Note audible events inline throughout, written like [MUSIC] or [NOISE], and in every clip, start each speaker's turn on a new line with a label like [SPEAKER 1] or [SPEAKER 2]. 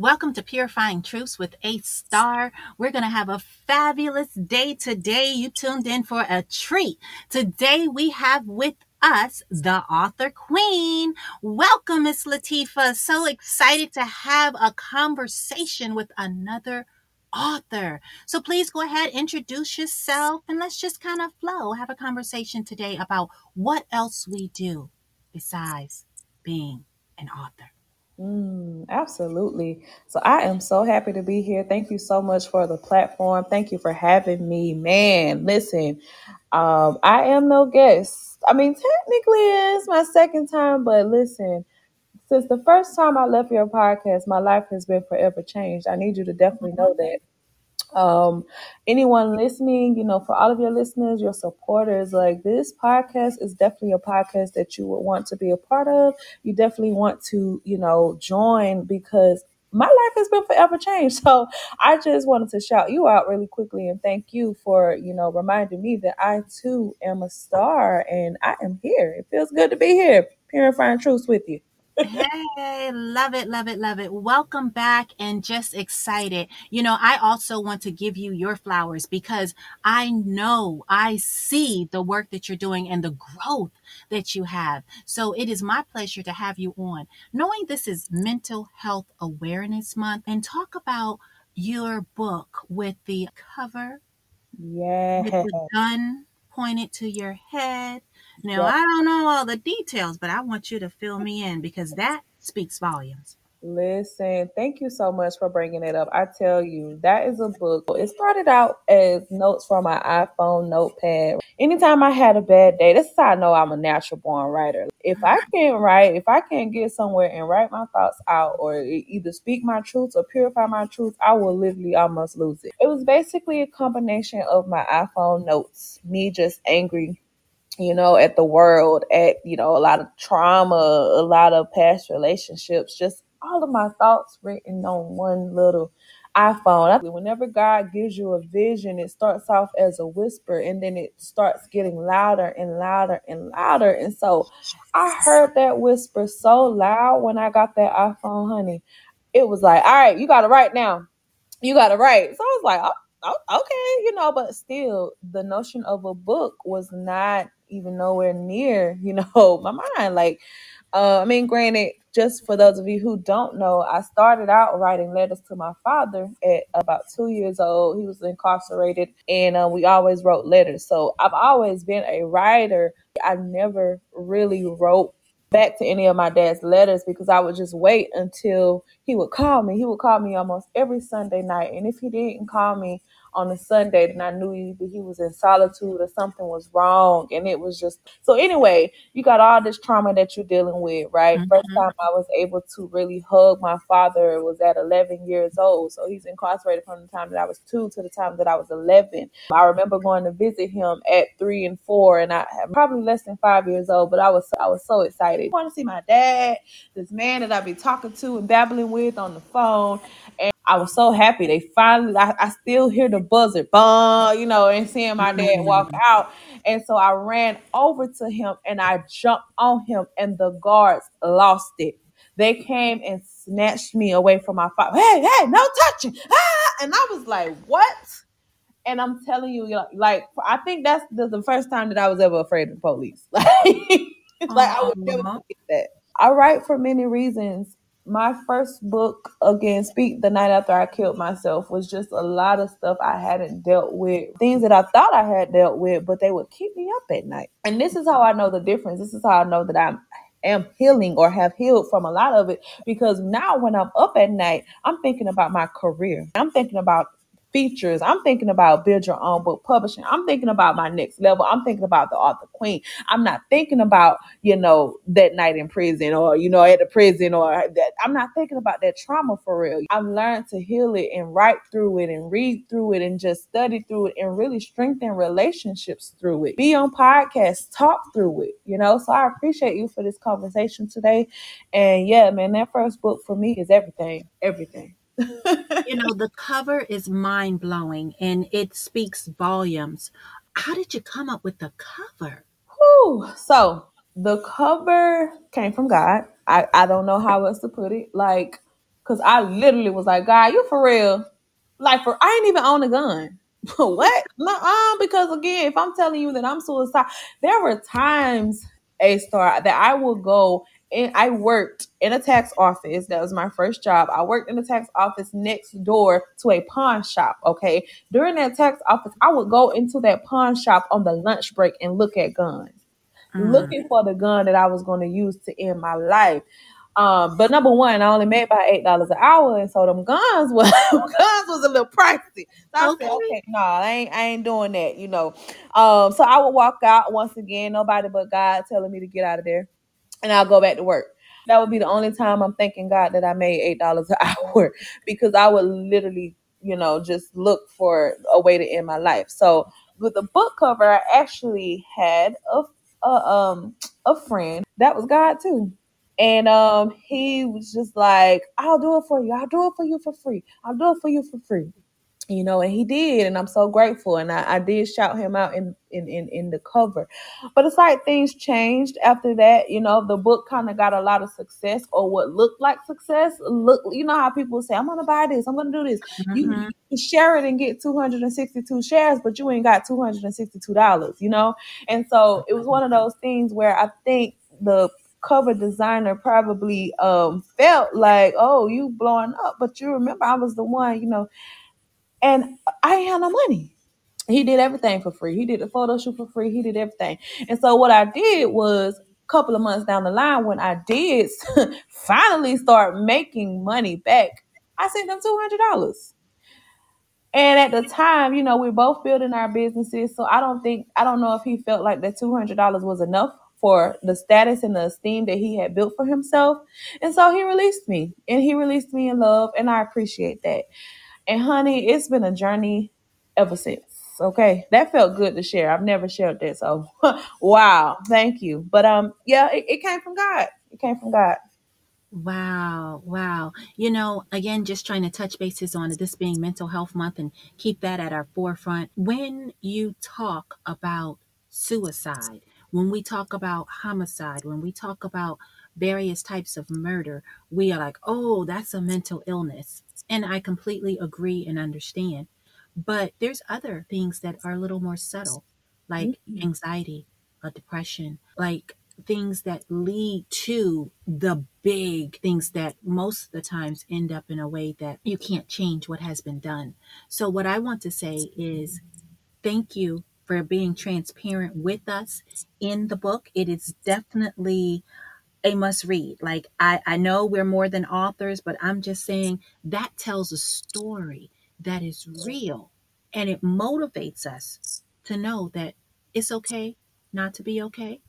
[SPEAKER 1] Welcome to Purifying Truths with A Star. We're going to have a fabulous day today. You tuned in for a treat. Today we have with us the author queen. Welcome, Miss Lattifa. So excited to have a conversation with another author. So please go ahead, introduce yourself, and let's just kind of flow. Have a conversation today about what else we do besides being an author.
[SPEAKER 2] Mm, absolutely. So I am so happy to be here. Thank you so much for the platform. Thank you for having me. Man, listen, um, I am no guest. I mean, technically it's my second time, but listen, since the first time I left your podcast, my life has been forever changed. I need you to definitely know that. Um, anyone listening, you know, for all of your listeners, your supporters, like this podcast is definitely a podcast that you would want to be a part of. You definitely want to, you know, join because my life has been forever changed. [LAUGHS] So I just wanted to shout you out really quickly and thank you for, you know, reminding me that I too am a star and I am here. It feels good to be here, purifying truths with you.
[SPEAKER 1] Hey, love it, love it, love it. Welcome back and just excited. You know, I also want to give you your flowers because I know I see the work that you're doing and the growth that you have. So it is my pleasure to have you on. Knowing this is Mental Health Awareness Month and talk about your book with the cover
[SPEAKER 2] Yeah.
[SPEAKER 1] with the gun pointed to your head. Now,
[SPEAKER 2] Yep.
[SPEAKER 1] I don't know all the details, but I want you to fill me in because that speaks volumes.
[SPEAKER 2] Listen, thank you so much for bringing it up. I tell you, that is a book. It started out as notes from my iPhone notepad. Anytime I had a bad day, this is how I know I'm a natural born writer. If I uh-huh. can't write, if I can't get somewhere and write my thoughts out or either speak my truths or purify my truth, I will literally almost lose it. It was basically a combination of my iPhone notes, me just angry you know, at the world, at, you know, a lot of trauma, a lot of past relationships, just all of my thoughts written on one little iPhone. Whenever God gives you a vision, it starts off as a whisper and then it starts getting louder and louder and louder. And so I heard that whisper so loud when I got that iPhone, honey. It was like, all right, you got to write now you got to write. So I was like, oh, oh, okay, you know, but still, the notion of a book was not even nowhere near, [LAUGHS] you know, my mind. Like, uh, I mean, granted, just for those of you who don't know, I started out writing letters to my father at about two years old. He was incarcerated, and uh, we always wrote letters. So I've always been a writer. I never really wrote back to any of my dad's letters because I would just wait until he would call me. He would call me almost every Sunday night. And if he didn't call me on a Sunday, then I knew either he was in solitude or something was wrong. And it was just so anyway, you got all this trauma that you're dealing with, right? First
[SPEAKER 1] Mhm.
[SPEAKER 2] time I was able to really hug my father was at 11 years old. So he's incarcerated from the time that I was two to the time that I was 11. I remember going to visit him at three and four, and I probably less than five years old, but I was I was so excited. I want to see my dad, this man that I be talking to and babbling with on the phone, and I was so happy. They finally, I, I still hear the buzzer, bong, you know, and seeing my dad walk out. And so I ran over to him and I jumped on him, and the guards lost it. They came and snatched me away from my father. Hey, hey, no touching. Ah! And I was like, what? And I'm telling you, like, I think that's the, the first time that I was ever afraid of the police. Like, [LAUGHS] like I would never forget that. I write for many reasons. My first book, again, Speak the Night After I Killed Myself, was just a lot of stuff I hadn't dealt with, things that I thought I had dealt with, but they would keep me up at night. And this is how I know the difference. This is how I know that I'm am healing or have healed from a lot of it because now when I'm up at night, I'm thinking about my career. I'm thinking about features. I'm thinking about build your own book publishing. I'm thinking about my next level. I'm thinking about the author queen. I'm not thinking about, you know, that night in prison or, you know, at the prison or that. I'm not thinking about that trauma for real. I've learned to heal it and write through it and read through it and just study through it and really strengthen relationships through it. Be on podcasts, talk through it, you know. So I appreciate you for this conversation today. And yeah, man, that first book for me is everything. Everything.
[SPEAKER 1] You know, the cover is mind blowing and it speaks volumes. How did you come up with the cover?
[SPEAKER 2] Whew. So the cover came from God. I, I don't know how else to put it. Like, cause I literally was like, God, you for real? Like for I ain't even own a gun. [LAUGHS] what? No, because again, if I'm telling you that I'm suicidal, there were times a star that I will go and I worked in a tax office. That was my first job. I worked in a tax office next door to a pawn shop. Okay. During that tax office, I would go into that pawn shop on the lunch break and look at guns
[SPEAKER 1] Mm.
[SPEAKER 2] looking for the gun that I was going to use to end my life. Um, but number one, I only made about eight dollars an hour, and so them guns [LAUGHS] was guns was a little pricey. So I
[SPEAKER 1] Okay.
[SPEAKER 2] said, okay, no, I ain't I ain't doing that, you know. Um, so I would walk out once again, nobody but God telling me to get out of there, and I'll go back to work. That would be the only time I'm thanking God that I made eight dollars an [LAUGHS] hour because I would literally, you know, just look for a way to end my life. So with the book cover, I actually had a, a um a friend that was God too. And um he was just like, I'll do it for you. I'll do it for you for free. I'll do it for you for free. You know, and he did, and I'm so grateful. And I, I did shout him out in, in in in the cover. But it's like things changed after that. You know, the book kind of got a lot of success, or what looked like success. Look, you know how people say, "I'm gonna buy this. I'm gonna do this." You,
[SPEAKER 1] Mhm.
[SPEAKER 2] you can share it and get 262 shares, but you ain't got 262 dollars. You know, and so it was one of those things where I think the cover designer probably um felt like, "Oh, you blowing up," but you remember I was the one, you know, and I ain't had no money he did everything for free. He did the photo shoot for free. He did everything. And so what I did was a couple of months down the line when I did [LAUGHS] finally start making money back, I sent him two hundred dollars. And at the time, you know, we are both building our businesses. So I don't think I don't know if he felt like that two hundred dollars was enough for the status and the esteem that he had built for himself. And so he released me. And he released me in love. And I appreciate that. And honey, it's been a journey ever since. Okay, that felt good to share. I've never shared that, so [LAUGHS] wow, thank you. But um, yeah, it, it came from God. It came from God.
[SPEAKER 1] Wow, wow. You know, again, just trying to touch bases on this being Mental Health Month and keep that at our forefront. When you talk about suicide, when we talk about homicide, when we talk about various types of murder, we are like, oh, that's a mental illness. And I completely agree and understand. But there's other things that are a little more subtle, like
[SPEAKER 2] Mhm.
[SPEAKER 1] anxiety, a depression, like things that lead to the big things that most of the times end up in a way that you can't change what has been done. So, what I want to say is thank you for being transparent with us in the book. It is definitely a must read. Like, I, I know we're more than authors, but I'm just saying that tells a story that is real and it motivates us to know that it's okay not to be okay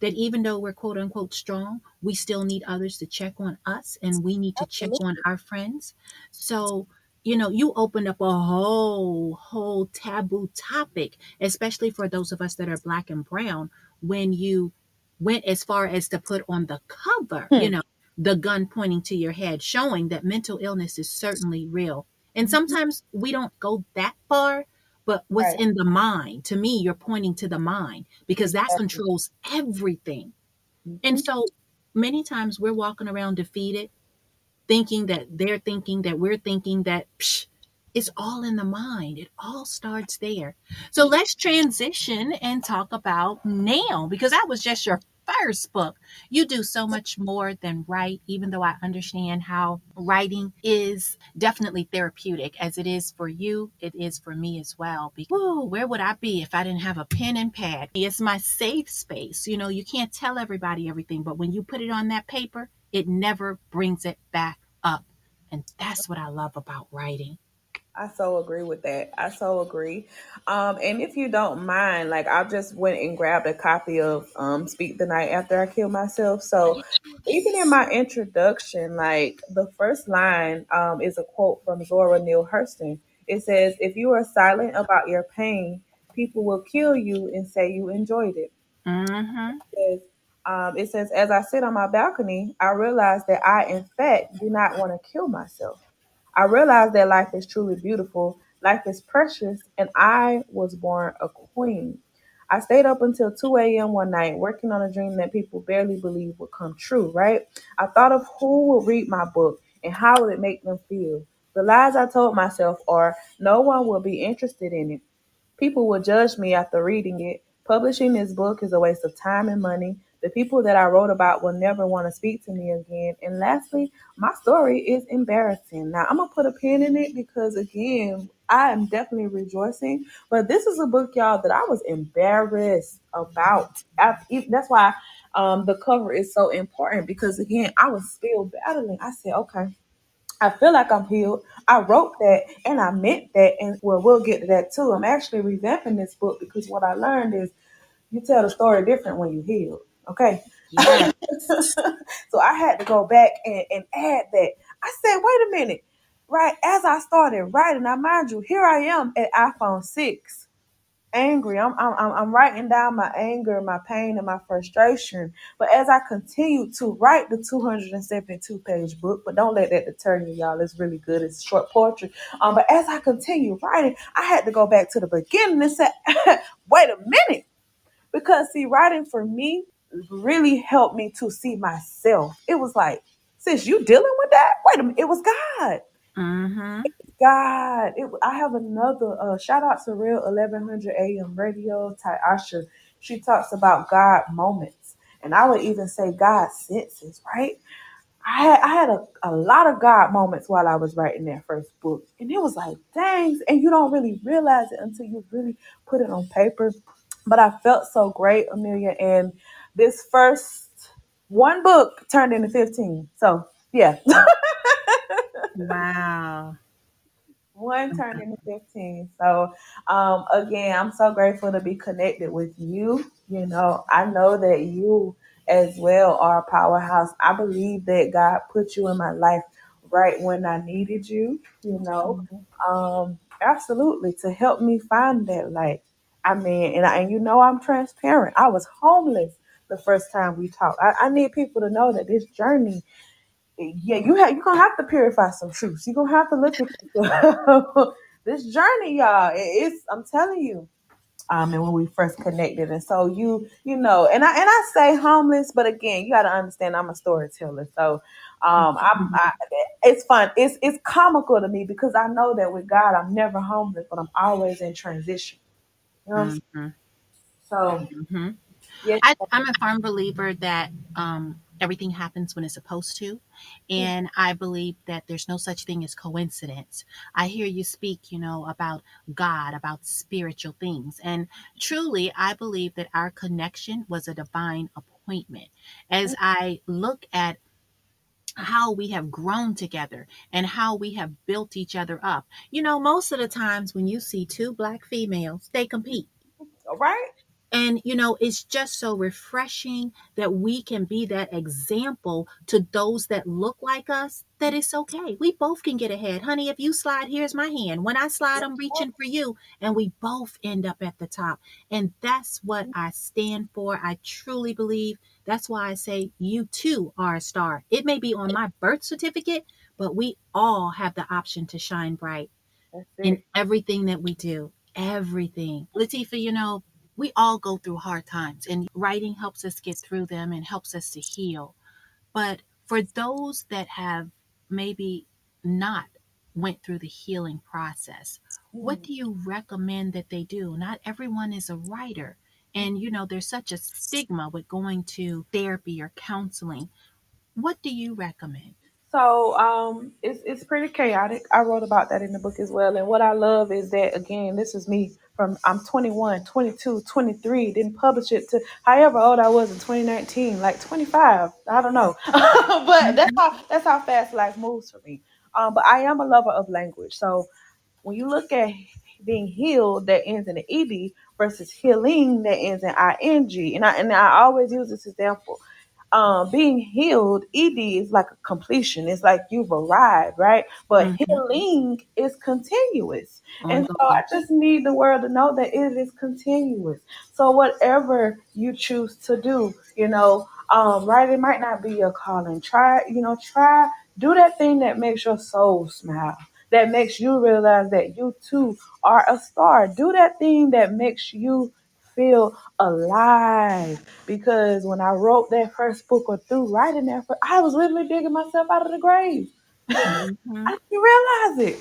[SPEAKER 1] that even though we're quote unquote strong, we still need others to check on us and we need to check on our friends. So, you know, you opened up a whole, whole taboo topic, especially for those of us that are black and brown, when you went as far as to put on the cover,
[SPEAKER 2] Hmm.
[SPEAKER 1] you know, the gun pointing to your head, showing that mental illness is certainly real. And sometimes we don't go that far, but what's
[SPEAKER 2] Right.
[SPEAKER 1] in the mind, to me, you're pointing to the mind because that
[SPEAKER 2] Exactly.
[SPEAKER 1] controls everything. And
[SPEAKER 2] Mhm.
[SPEAKER 1] so many times we're walking around defeated, thinking that they're thinking that we're thinking that psh, it's all in the mind. It all starts there. So let's transition and talk about now because that was just your first book. You do so much more than write, even though I understand how writing is definitely therapeutic as it is for you, it is for me as well. Because whoa, where would I be if I didn't have a pen and pad? It's my safe space. You know, you can't tell everybody everything, but when you put it on that paper, it never brings it back up. And that's what I love about writing.
[SPEAKER 2] I so agree with that. I so agree. Um, and if you don't mind, like I just went and grabbed a copy of um Speak the Night After I Killed Myself. So even in my introduction, like the first line um is a quote from Zora Neale Hurston. It says, If you are silent about your pain, people will kill you and say you enjoyed it.
[SPEAKER 1] Mm-hmm.
[SPEAKER 2] says, um, it says, as I sit on my balcony, I realize that I, in fact, do not want to kill myself. I realized that life is truly beautiful, life is precious, and I was born a queen. I stayed up until 2 a.m. one night working on a dream that people barely believe would come true, right? I thought of who would read my book and how would it make them feel. The lies I told myself are no one will be interested in it. People will judge me after reading it. Publishing this book is a waste of time and money. The people that I wrote about will never want to speak to me again. And lastly, my story is embarrassing. Now, I'm going to put a pin in it because, again, I am definitely rejoicing. But this is a book, y'all, that I was embarrassed about. I, that's why um, the cover is so important because, again, I was still battling. I said, okay, I feel like I'm healed. I wrote that and I meant that. And well, we'll get to that too. I'm actually revamping this book because what I learned is you tell the story different when you healed. Okay.
[SPEAKER 1] Yeah. [LAUGHS]
[SPEAKER 2] so I had to go back and, and add that. I said, wait a minute. Right as I started writing, now mind you, here I am at iPhone 6, angry. I'm, I'm, I'm I'm writing down my anger, my pain, and my frustration. But as I continue to write the 272 page book, but don't let that deter you, y'all. It's really good. It's short poetry. Um, but as I continue writing, I had to go back to the beginning and say, [LAUGHS] wait a minute. Because see, writing for me really helped me to see myself. It was like, sis, you dealing with that? Wait a minute, it was God.
[SPEAKER 1] Mm-hmm.
[SPEAKER 2] God, it, I have another uh, shout out to Real 1100 AM Radio, Tyasha. She talks about God moments, and I would even say God senses, right? I had, I had a, a lot of God moments while I was writing that first book, and it was like, dang, and you don't really realize it until you really put it on paper. But I felt so great, Amelia, and this first one book turned into 15. So, yeah.
[SPEAKER 1] Wow. [LAUGHS]
[SPEAKER 2] One turned into 15. So, um, again, I'm so grateful to be connected with you. You know, I know that you as well are a powerhouse. I believe that God put you in my life right when I needed you, you know. Um, absolutely to help me find that light. I mean, and, I, and you know, I'm transparent. I was homeless the first time we talked. I, I need people to know that this journey yeah, you have you're gonna have to purify some truths. You're gonna have to look at [LAUGHS] this journey, y'all. It- It's I'm telling you. Um, and when we first connected, and so you, you know, and I and I say homeless, but again, you got to understand I'm a storyteller, so um, I'm, I, it's fun. It's it's comical to me because I know that with God, I'm never homeless, but I'm always in transition. You know what I'm saying?
[SPEAKER 1] Mm-hmm.
[SPEAKER 2] So
[SPEAKER 1] Mm-hmm.
[SPEAKER 2] Yes,
[SPEAKER 1] I, I'm a firm believer that um, everything happens when it's supposed to. And I believe that there's no such thing as coincidence. I hear you speak, you know, about God, about spiritual things. And truly, I believe that our connection was a divine appointment. As I look at how we have grown together and how we have built each other up. You know, most of the times when you see two black females, they compete.
[SPEAKER 2] all right.
[SPEAKER 1] And, you know, it's just so refreshing that we can be that example to those that look like us that it's okay. We both can get ahead. Honey, if you slide, here's my hand. When I slide, I'm reaching for you. And we both end up at the top. And that's what mm-hmm. I stand for. I truly believe that's why I say you too are a star. It may be on my birth certificate, but we all have the option to shine bright in everything that we do. Everything. Lattifa, you know, we all go through hard times, and writing helps us get through them and helps us to heal. But for those that have maybe not went through the healing process, what do you recommend that they do? Not everyone is a writer. And you know, there's such a stigma with going to therapy or counseling. What do you recommend?
[SPEAKER 2] So um, it's it's pretty chaotic. I wrote about that in the book as well. And what I love is that again, this is me from I'm 21, 22, 23. Didn't publish it to however old I was in 2019, like 25. I don't know, [LAUGHS] but that's how that's how fast life moves for me. Um, but I am a lover of language, so when you look at being healed that ends in an ed versus healing that ends in ing, and I and I always use this example. Um, being healed, ed is like a completion. It's like you've arrived, right? But
[SPEAKER 1] Mhm.
[SPEAKER 2] healing is continuous. And so I just need the world to know that it is continuous. So whatever you choose to do, you know, um, right, it might not be your calling. Try, you know, try do that thing that makes your soul smile. That makes you realize that you too are a star. Do that thing that makes you feel alive. Because when I wrote that first book or through writing that, first, I was literally digging myself out of the grave.
[SPEAKER 1] Mhm. [LAUGHS]
[SPEAKER 2] I didn't realize it.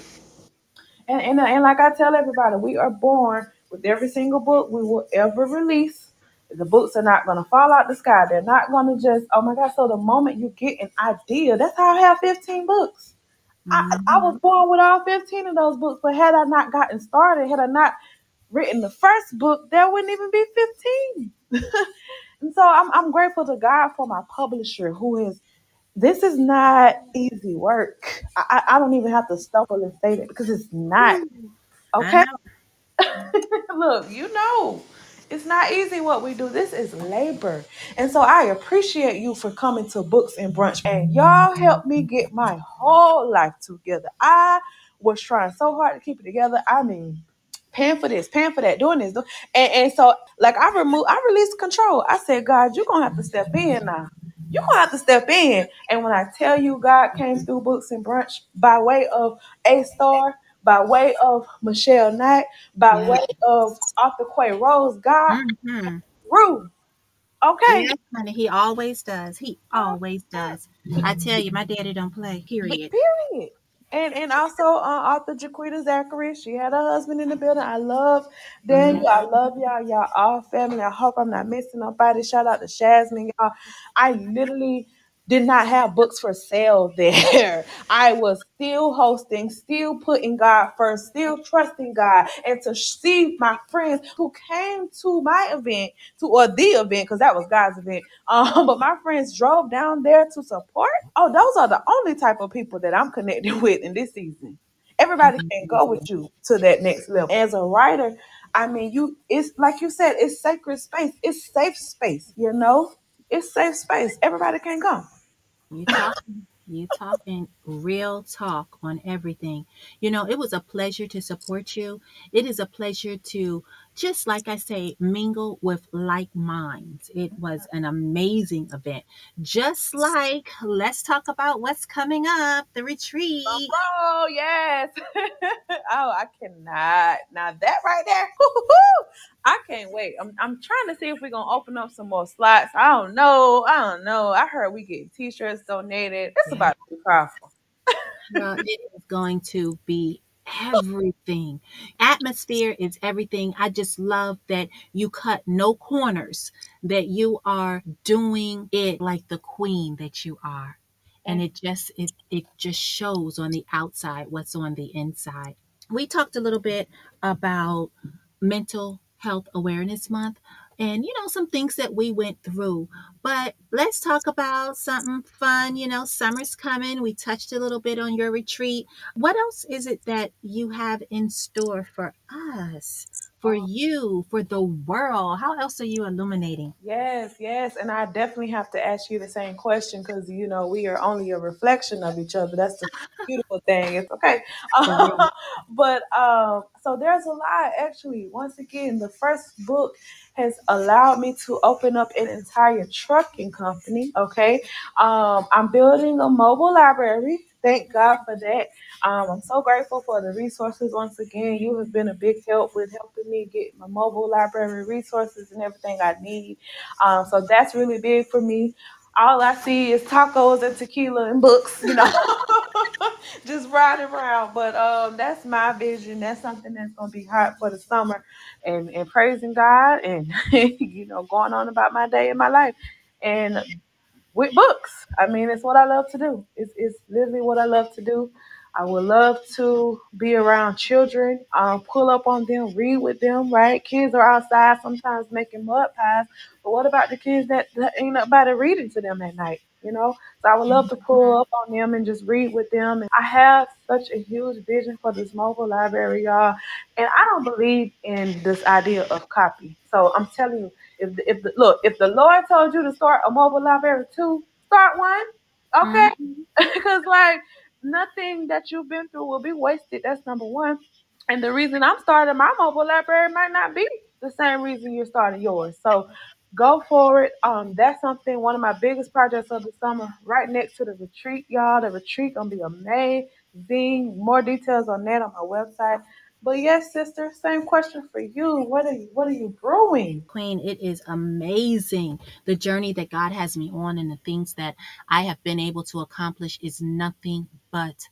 [SPEAKER 2] And, and and like I tell everybody, we are born with every single book we will ever release. The books are not gonna fall out the sky. They're not gonna just oh my god. So the moment you get an idea, that's how I have 15 books. I, I was born with all 15 of those books, but had I not gotten started, had I not written the first book, there wouldn't even be 15. [LAUGHS] and so I'm, I'm grateful to God for my publisher who is this is not easy work. I, I I don't even have to stumble and say that because it's not. Okay? [LAUGHS] Look, you know, it's not easy what we do. This is labor. And so I appreciate you for coming to Books and Brunch. And y'all helped me get my whole life together. I was trying so hard to keep it together. I mean, paying for this, paying for that, doing this. do- And, and so, like, I removed, I released control. I said, God, you're going to have to step in now. You're going to have to step in. And when I tell you, God came through Books and Brunch by way of A Star, by way of Michelle Knight, by way of Arthur Quay Rose, God
[SPEAKER 1] Mhm.
[SPEAKER 2] through. Okay.
[SPEAKER 1] Yes, honey, he always does. He always does. I tell you, my daddy don't play. Period.
[SPEAKER 2] Period. And and also uh, author Jaquita Zachary, she had her husband in the building. I love Daniel. I love y'all. Y'all all family. I hope I'm not missing nobody. Shout out to Jasmine, y'all. I literally did not have books for sale [LAUGHS] there. I was still hosting, still putting God first, still trusting God, and to see my friends who came to my event, to or the event, because that was God's event. [LAUGHS] Um, but my friends drove down there to support. Oh, those are the only type of people that I'm connected [LAUGHS] with in this season. Everybody can go with you to that next level. As a writer, I mean, you it's like you said, it's sacred space, it's safe space, you know? It's safe space. Everybody can come.
[SPEAKER 1] You talking, you talking real talk on everything. You know, it was a pleasure to support you. It is a pleasure to just like I say, mingle with like minds. It was an amazing event. Just like let's talk about what's coming up, the retreat.
[SPEAKER 2] Oh yes. [LAUGHS] oh, I cannot. Now that right there, [LAUGHS] I can't wait. I'm, I'm trying to see if we're gonna open up some more slots. I don't know. I don't know. I heard we get t-shirts donated. It's
[SPEAKER 1] Yeah.
[SPEAKER 2] about to be powerful.
[SPEAKER 1] Well, it is going to be everything. Atmosphere is everything. I just love that you cut no corners, that you are doing it like the queen that you are. And it just it it just shows on the outside what's on the inside. We talked a little bit about mental health awareness month and you know some things that we went through. But let's talk about something fun you know summer's coming. We touched a little bit on your retreat. What else is it that you have in store for us for you for the world how else are you illuminating
[SPEAKER 2] Yes, yes, and I definitely have to ask you the same question because you know we are only a reflection of each other. That's the [LAUGHS] beautiful thing. It's okay,
[SPEAKER 1] real. [LAUGHS]
[SPEAKER 2] but um, so there's a lot actually. Once again, the first book has allowed me to open up an entire trucking company. Okay, um, I'm building a mobile library. Thank God for that. Um, I'm so grateful for the resources. Once again, you have been a big help with helping me get my mobile library resources and everything I need. Um, so that's really big for me. All I see is tacos and tequila and books, you know, [LAUGHS] just riding around. But um, that's my vision. That's something that's gonna be hot for the summer, and and praising God and [LAUGHS] you know going on about my day in my life, and with books. I mean, it's what I love to do. It's it's literally what I love to do. I would love to be around children, um, pull up on them, read with them, right? Kids are outside sometimes making mud pies, but what about the kids that, that ain't nobody reading to them at night? you know. So I would love to pull up on them and just read with them. And I have such a huge vision for this mobile library, y'all. And I don't believe in this idea of copy. So I'm telling you, if the, if the, look, if the Lord told you to start a mobile library too, start one, okay? [LAUGHS] Because like nothing that you've been through will be wasted. That's number one. And the reason I'm starting my mobile library might not be the same reason you're starting yours. So go for it. Um, that's something one of my biggest projects of the summer, right next to the retreat, y'all. The retreat gonna be amazing. More details on that on my website. But yes, sister, same question for you. What are you what are you brewing?
[SPEAKER 1] Queen, it is amazing. The journey that God has me on and the things that I have been able to accomplish is nothing but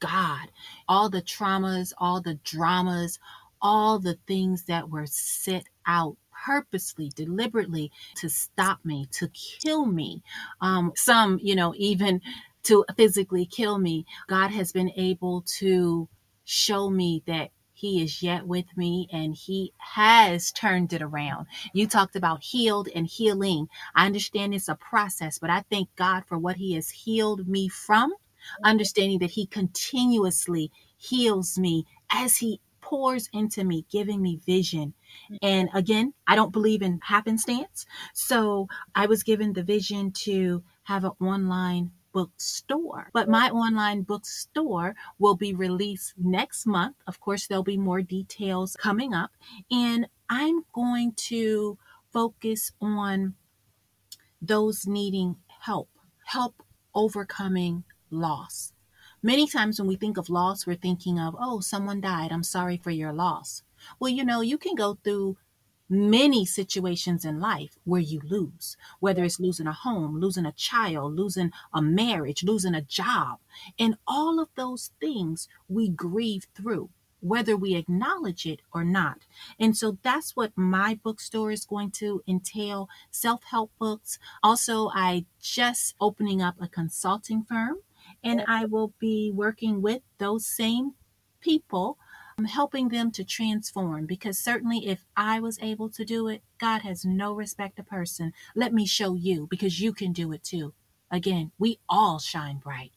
[SPEAKER 1] God. All the traumas, all the dramas, all the things that were set out purposely, deliberately to stop me, to kill me. Um, some, you know, even to physically kill me. God has been able to show me that he is yet with me and he has turned it around. You talked about healed and healing. I understand it's a process, but I thank God for what he has healed me from, understanding that he continuously heals me as he pours into me, giving me vision. And again, I don't believe in happenstance. So I was given the vision to have an online bookstore. But my online bookstore will be released next month. Of course, there'll be more details coming up. And I'm going to focus on those needing help, help overcoming loss. Many times when we think of loss, we're thinking of, oh, someone died. I'm sorry for your loss. Well, you know, you can go through many situations in life where you lose, whether it's losing a home, losing a child, losing a marriage, losing a job. And all of those things we grieve through, whether we acknowledge it or not. And so that's what my bookstore is going to entail self help books. Also, I just opening up a consulting firm and I will be working with those same people helping them to transform because certainly if I was able to do it, God has no respect to person. Let me show you because you can do it too. Again, we all shine bright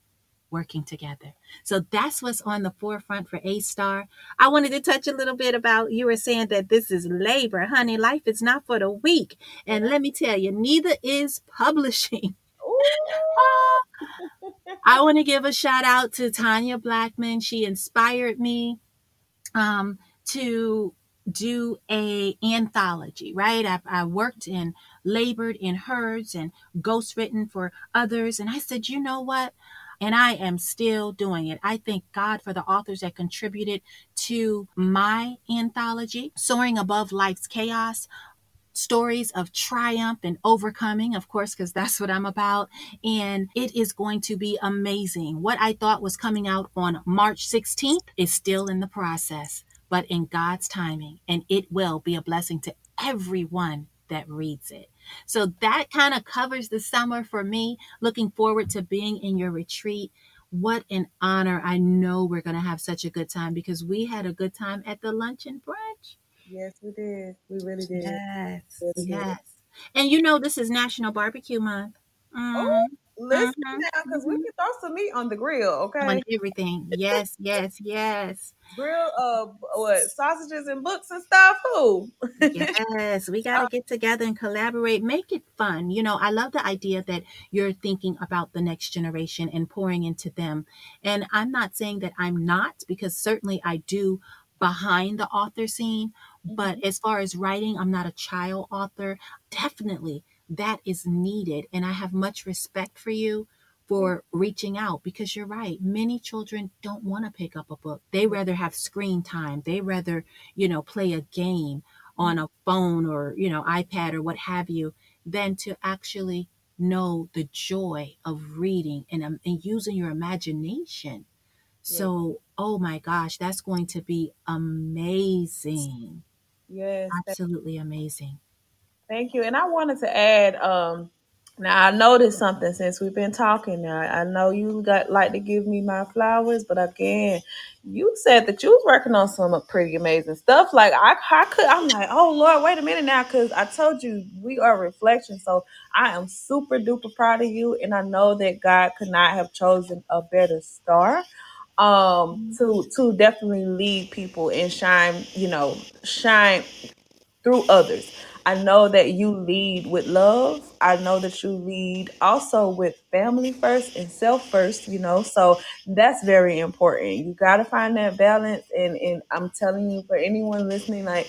[SPEAKER 1] working together. So that's what's on the forefront for A Star. I wanted to touch a little bit about you were saying that this is labor, honey. Life is not for the weak. And let me tell you, neither is publishing. [LAUGHS] Ah. I want to give a shout out to Tanya Blackman. She inspired me um, to do a anthology, right? I, I worked and labored in herds and ghost written for others. And I said, you know what? And I am still doing it. I thank God for the authors that contributed to my anthology, Soaring Above Life's Chaos stories of triumph and overcoming, of course, because that's what I'm about. And it is going to be amazing. What I thought was coming out on March 16th is still in the process, but in God's timing. And it will be a blessing to everyone that reads it. So that kind of covers the summer for me. Looking forward to being in your retreat. What an honor. I know we're going to have such a good time because we had a good time at the lunch and brunch.
[SPEAKER 2] Yes, we did. We really did.
[SPEAKER 1] Yes,
[SPEAKER 2] Yes, did.
[SPEAKER 1] And you know, this is National Barbecue Month. Mm,
[SPEAKER 2] Oh, listen
[SPEAKER 1] Mhm,
[SPEAKER 2] now, because we can throw some meat on the grill, okay?
[SPEAKER 1] on everything. Yes, yes, yes.
[SPEAKER 2] Grill uh what sausages and books and stuff. Who?
[SPEAKER 1] Yes, we got to [LAUGHS] get together and collaborate. Make it fun. You know, I love the idea that you're thinking about the next generation and pouring into them. And I'm not saying that I'm not, because certainly I do behind the author scene. But as far as writing, I'm not a child author. Definitely that is needed. And I have much respect for you for reaching out because you're right. Many children don't want to pick up a book. They rather have screen time. They rather, you know, play a game on a phone or, you know, iPad or what have you than to actually know the joy of reading and, um, and using your imagination. So, oh my gosh, that's going to be amazing.
[SPEAKER 2] Yes,
[SPEAKER 1] Absolutely amazing.
[SPEAKER 2] thank you. And I wanted to add, um, Now I noticed something since we've been talking. Now I know you got like to give me my flowers, but again, you said that you was working on some pretty amazing stuff. Like I, I could, I'm like, oh Lord, wait a minute now, because I told you we are reflection. So I am super duper proud of you, and I know that God could not have chosen a better star um to to definitely lead people and shine you know shine through others. I know that you lead with love. I know that you lead also with family first and self first, you know. So that's very important. You got to find that balance and and I'm telling you for anyone listening like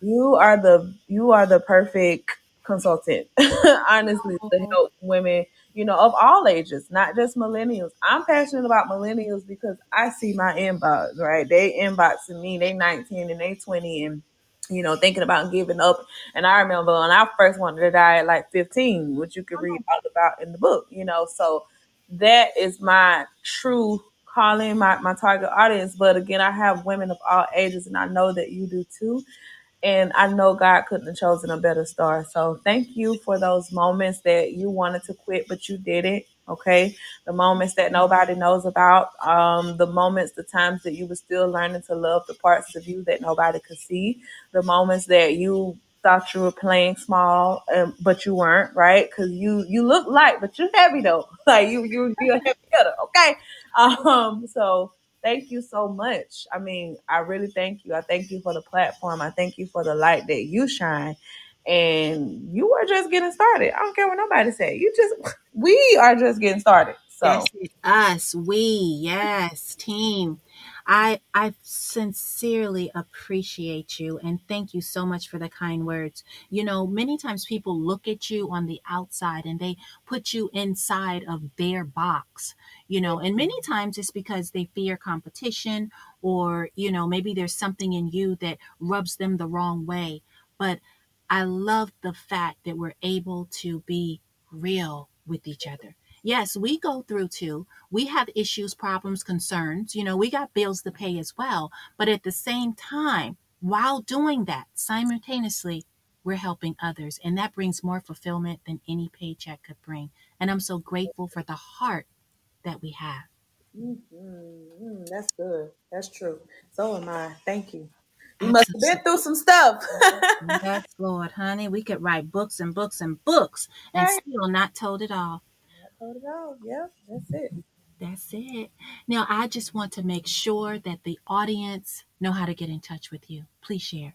[SPEAKER 2] you are the you are the perfect consultant. [LAUGHS] Honestly, to help women, you know, of all ages, not just millennials. I'm passionate about millennials because I see my inbox, right? They inboxing me, they 19 and they 20 and you know, thinking about giving up. And I remember when I first wanted to die at like 15, which you could read all about in the book, you know. So that is my true calling, my, my target audience. But again, I have women of all ages, and I know that you do too. And I know God couldn't have chosen a better star. So thank you for those moments that you wanted to quit, but you didn't. Okay. The moments that nobody knows about, um, the moments, the times that you were still learning to love the parts of you that nobody could see, the moments that you thought you were playing small, um, but you weren't, right? Because you you look light, but you're heavy though. [LAUGHS] Like you you you're heavy hitter, okay? Um, so thank you so much. I mean, I really thank you. I thank you for the platform. I thank you for the light that you shine. And you are just getting started. I don't care what nobody say. You just [LAUGHS] we are just getting started. So
[SPEAKER 1] That's it. Us, we, yes, team. I I sincerely appreciate you and thank you so much for the kind words. You know, many times people look at you on the outside and they put you inside of their box, you know, and many times it's because they fear competition or, you know, maybe there's something in you that rubs them the wrong way. But I love the fact that we're able to be real with each other. Yes, we go through too. We have issues, problems, concerns. You know, we got bills to pay as well. But at the same time, while doing that, simultaneously, we're helping others. And that brings more fulfillment than any paycheck could bring. And I'm so grateful for the heart that we have.
[SPEAKER 2] Mhm, mm, that's good. That's true. So am I. Thank you. You must have been through some stuff. [LAUGHS]
[SPEAKER 1] Yes, Lord, honey, we could write books and books and books and
[SPEAKER 2] Right.
[SPEAKER 1] still not told it all.
[SPEAKER 2] Hold it out. Yep, that's it.
[SPEAKER 1] That's it. Now, I just want to make sure that the audience know how to get in touch with you. Please share.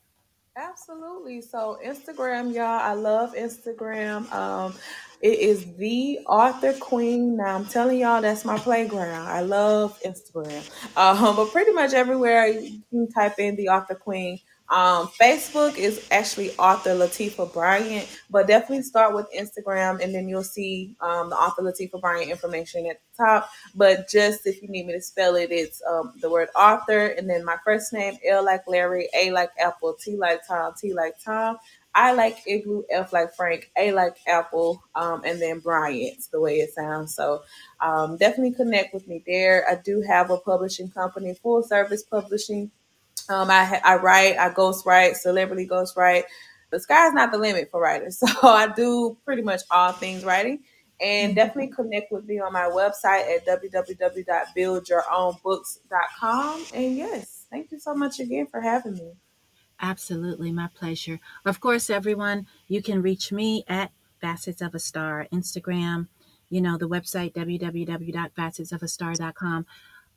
[SPEAKER 2] Absolutely. So Instagram, y'all, I love Instagram. Um, it is the author queen. Now I'm telling y'all that's my playground. I love Instagram. Um, [LAUGHS] but pretty much everywhere you can type in the author queen. Um, Facebook is actually author Lattifa Bryant, but definitely start with Instagram and then you'll see um, the author Lattifa Bryant information at the top. But just if you need me to spell it, it's um, the word author and then my first name, L like Larry, A like Apple, T like Tom, T like Tom. I like Igloo, F like Frank, A like Apple, um, and then Bryant's the way it sounds. So um, definitely connect with me there. I do have a publishing company, full service publishing. Um, I, I write, I ghost write, celebrity ghost write. The sky's not the limit for writers. [LAUGHS] So I do pretty much all things writing. And definitely connect with me on my website at www.buildyourownbooks.com. And yes, thank you so much again for having me.
[SPEAKER 1] Absolutely, my pleasure. Of course, everyone, you can reach me at Facets of a Star, Instagram, you know, the website, www.facetsofastar.com.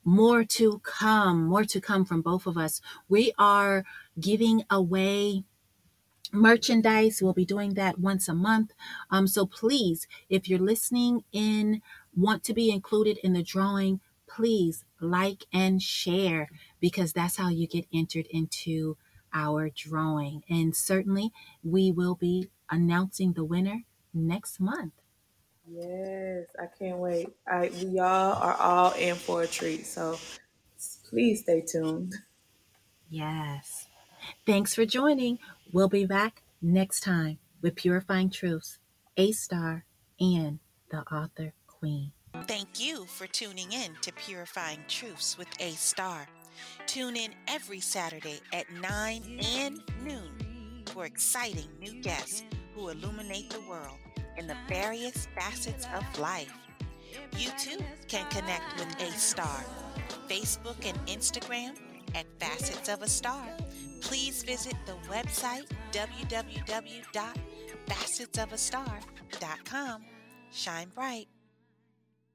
[SPEAKER 1] More to come, more to come from both of us. We are giving away merchandise. We'll be doing that once a month. Um, so please, if you're listening in, want to be included in the drawing, please like and share because that's how you get entered into our drawing. And certainly, we will be announcing the winner next month.
[SPEAKER 2] Yes, I can't wait. I we all are all in for a treat. So please stay tuned.
[SPEAKER 1] Yes. Thanks for joining. We'll be back next time with Purifying Truths, A Star, and the author queen.
[SPEAKER 3] Thank you for tuning in to Purifying Truths with A Star. Tune in every Saturday at 9 and noon for exciting new guests who illuminate the world. in the various facets of life. You too can connect with A Star. Facebook and Instagram at Facets of a Star. Please visit the website www.facetsofastar.com. Shine bright.